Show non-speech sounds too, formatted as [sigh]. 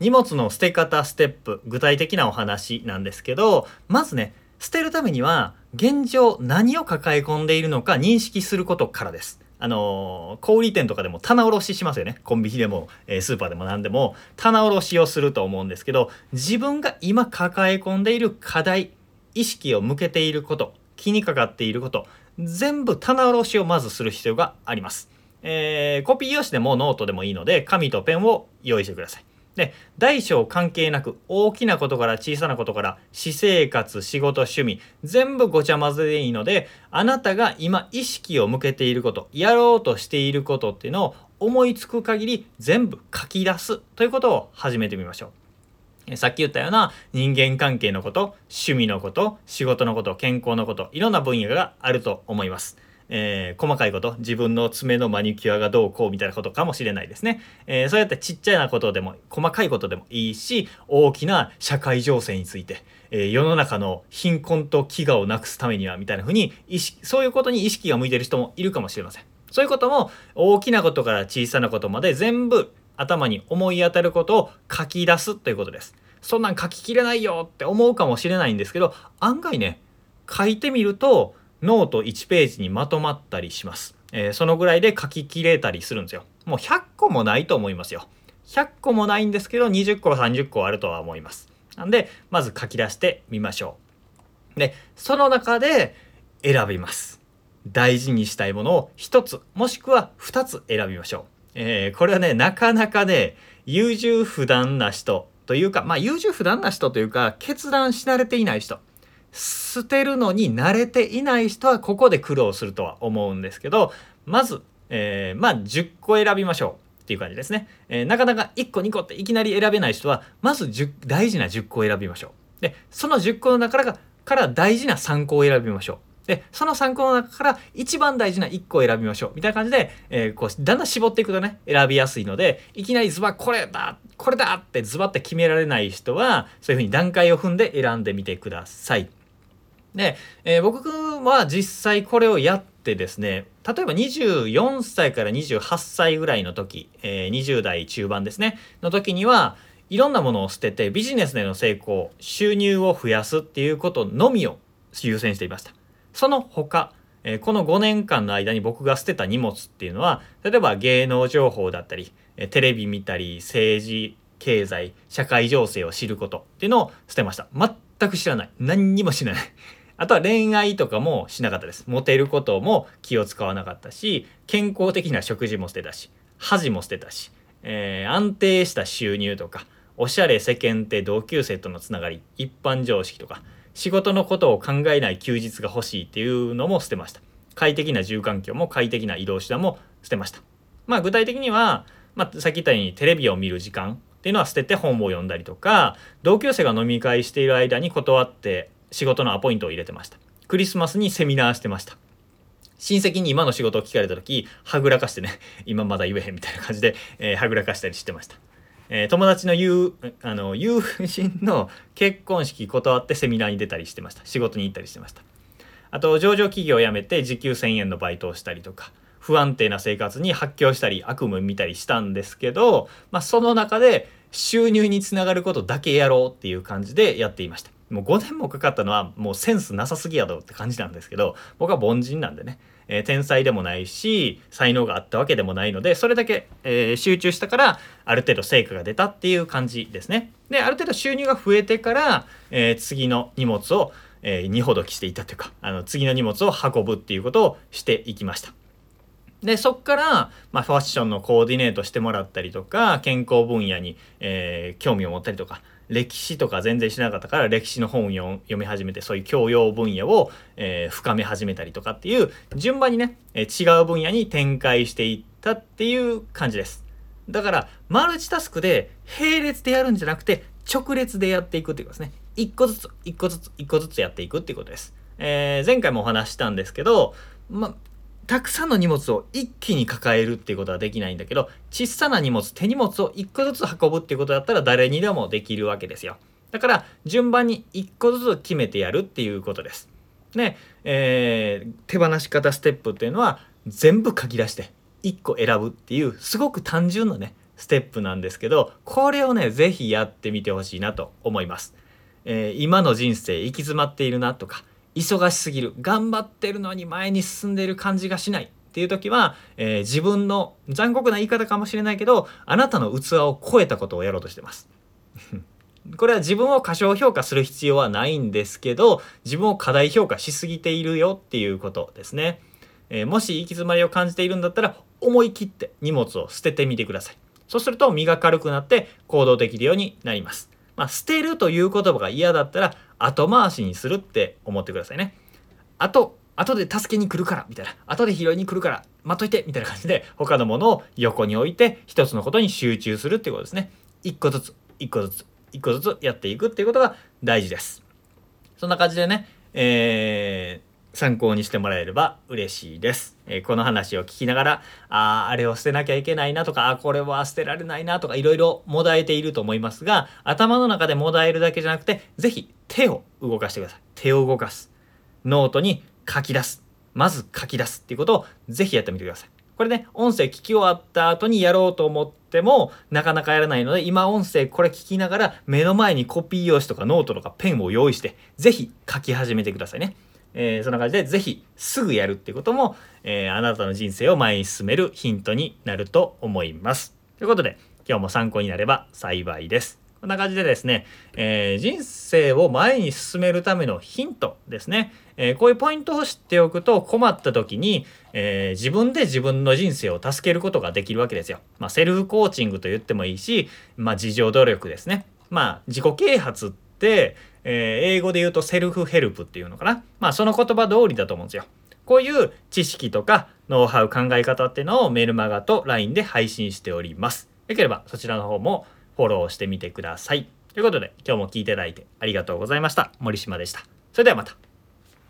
荷物の捨て方ステップ具体的なお話なんですけどまずね捨てるためには現状何を抱え込んでいるのか認識することからです。あの小売店とかでも棚卸ししますよねコンビニでも、えー、スーパーでも何でも棚卸しをすると思うんですけど自分が今抱え込んでいる課題意識を向けていること気にかかっていること全部棚卸しをまずする必要があります。えー、コピー用紙でもノートでもいいので紙とペンを用意してください。で大小関係なく大きなことから小さなことから私生活仕事趣味全部ごちゃ混ぜでいいのであなたが今意識を向けていることやろうとしていることっていうのを思いつく限り全部書き出すということを始めてみましょう。さっき言ったような人間関係のこと趣味のこと仕事のこと健康のこといろんな分野があると思います。えー、細かいこと自分の爪のマニキュアがどうこうみたいなことかもしれないですね、えー、そうやってちっちゃなことでも細かいことでもいいし大きな社会情勢について、えー、世の中の貧困と飢餓をなくすためにはみたいな風に意識そういうことに意識が向いてる人もいるかもしれません。そういうことも大きなことから小さなことまで全部頭に思い当たることを書き出すということです。そんなん書ききれないよって思うかもしれないんですけど案外ね書いてみるとノート1ページにまとまったりします。えー、そのぐらいで書ききれたりするんですよ。もう100個もないと思いますよ。100個もないんですけど20個30個あるとは思います。なんでまず書き出してみましょう。でその中で選びます。大事にしたいものを1つもしくは2つ選びましょう。えー、これはねなかなかね優柔不断な人というかまあ優柔不断な人というか決断し慣れていない人捨てるのに慣れていない人はここで苦労するとは思うんですけどまず、えー、まあ10個選びましょうっていう感じですね、えー、なかなか1個2個っていきなり選べない人はまず大事な10個を選びましょう。でその10個の中からから大事な3個を選びましょう。でその3個の中から一番大事な1個を選びましょう。みたいな感じで、えー、こうだんだん絞っていくとね選びやすいのでいきなりズバッこれだこれだってズバって決められない人はそういうふうに段階を踏んで選んでみてください。で、えー、僕は実際これをやってですね例えば24歳から28歳ぐらいの時、えー、20代中盤ですねの時にはいろんなものを捨ててビジネスでの成功収入を増やすっていうことのみを優先していました。その他、え、この5年間の間に僕が捨てた荷物っていうのは例えば芸能情報だったりテレビ見たり政治経済社会情勢を知ることっていうのを捨てました。全く知らない。何にも知らない。あとは恋愛とかもしなかったです。モテることも気を使わなかったし、健康的な食事も捨てたし、恥も捨てたし、えー、安定した収入とか、おしゃれ世間って同級生とのつながり、一般常識とか、仕事のことを考えない休日が欲しいっていうのも捨てました。快適な住環境も快適な移動手段も捨てました。まあ具体的には、まあ、さっき言ったようにテレビを見る時間っていうのは捨てて本を読んだりとか同級生が飲み会している間に断って仕事のアポイントを入れてました。クリスマスにセミナーしてました。親戚に今の仕事を聞かれた時はぐらかしてね [laughs] 今まだ言えへんみたいな感じで、えー、はぐらかしたりしてました、えー、友達の友あの友人の結婚式断ってセミナーに出たりしてました。仕事に行ったりしてました。あと上場企業を辞めて時給1000円のバイトをしたりとか不安定な生活に発狂したり悪夢見たりしたんですけど、まあ、その中で収入につながることだけやろうっていう感じでやっていました。もう5年もかかったのはもうセンスなさすぎやろって感じなんですけど僕は凡人なんでね、えー、天才でもないし才能があったわけでもないのでそれだけ、えー、集中したからある程度成果が出たっていう感じですね。である程度収入が増えてから、えー、次の荷物を、えー、荷ほどきしていたというかあの次の荷物を運ぶっていうことをしていきました。でそっから、まあ、ファッションのコーディネートしてもらったりとか健康分野に、えー、興味を持ったりとか歴史とか全然しなかったから歴史の本を読み始めてそういう教養分野を、えー、深め始めたりとかっていう順番にね、えー、違う分野に展開していったっていう感じです。だからマルチタスクで並列でやるんじゃなくて直列でやっていくっていうことですね。一個ずつ一個ずつ一個ずつやっていくっていうことです。えー、前回もお話したんですけど、ま、たくさんの荷物を一気に抱えるっていうことはできないんだけど小さな荷物手荷物を1個ずつ運ぶっていうことだったら誰にでもできるわけですよだから順番に1個ずつ決めてやるっていうことですねえー、手放し方ステップっていうのは全部書き出して1個選ぶっていうすごく単純なねステップなんですけどこれをね是非やってみてほしいなと思います。えー、今の人生行き詰まっているなとか忙しすぎる頑張ってるのに前に進んでいる感じがしないっていう時は、えー、自分の残酷な言い方かもしれないけどあなたの器を超えたことをやろうとしてます。[laughs] これは自分を過小評価する必要はないんですけど自分を過大評価しすぎているよっていうことですね。えー、もし行き詰まりを感じているんだったら思い切って荷物を捨ててみてください。そうすると身が軽くなって行動できるようになります。まあ、捨てるという言葉が嫌だったら後回しにするって思ってくださいね。あと、後で助けに来るからみたいな。後で拾いに来るから待っといてみたいな感じで他のものを横に置いて一つのことに集中するっていうことですね。一個ずつ、一個ずつ、一個ずつやっていくっていうことが大事です。そんな感じでね、えー、参考にしてもらえれば嬉しいです。えー、この話を聞きながら、ああ、あれを捨てなきゃいけないなとか、あこれは捨てられないなとか、いろいろもだえていると思いますが、頭の中でもだえるだけじゃなくて、是非手を動かしてください。手を動かす。ノートに書き出す。まず書き出すっていうことを是非やってみてください。これね、音声聞き終わった後にやろうと思っても、なかなかやらないので、今音声これ聞きながら、目の前にコピー用紙とかノートとかペンを用意して、是非書き始めてくださいね。えー、そんな感じで是非すぐやるってことも、えー、あなたの人生を前に進めるヒントになると思います。ということで今日も参考になれば幸いです。こんな感じでですね、えー、人生を前に進めるためのヒントですね、えー、こういうポイントを知っておくと困った時に、えー、自分で自分の人生を助けることができるわけですよ。まあ、セルフコーチングと言ってもいいし、まあ、自助努力ですね。まあ、自己啓発って、え英語で言うとセルフヘルプっていうのかな。まあ、その言葉通りだと思うんですよ。こういう知識とかノウハウ考え方っていうのをメルマガと LINE で配信しております。よければそちらの方もフォローしてみてください。ということで今日も聞いていただいてありがとうございました。森島でした。それではまた。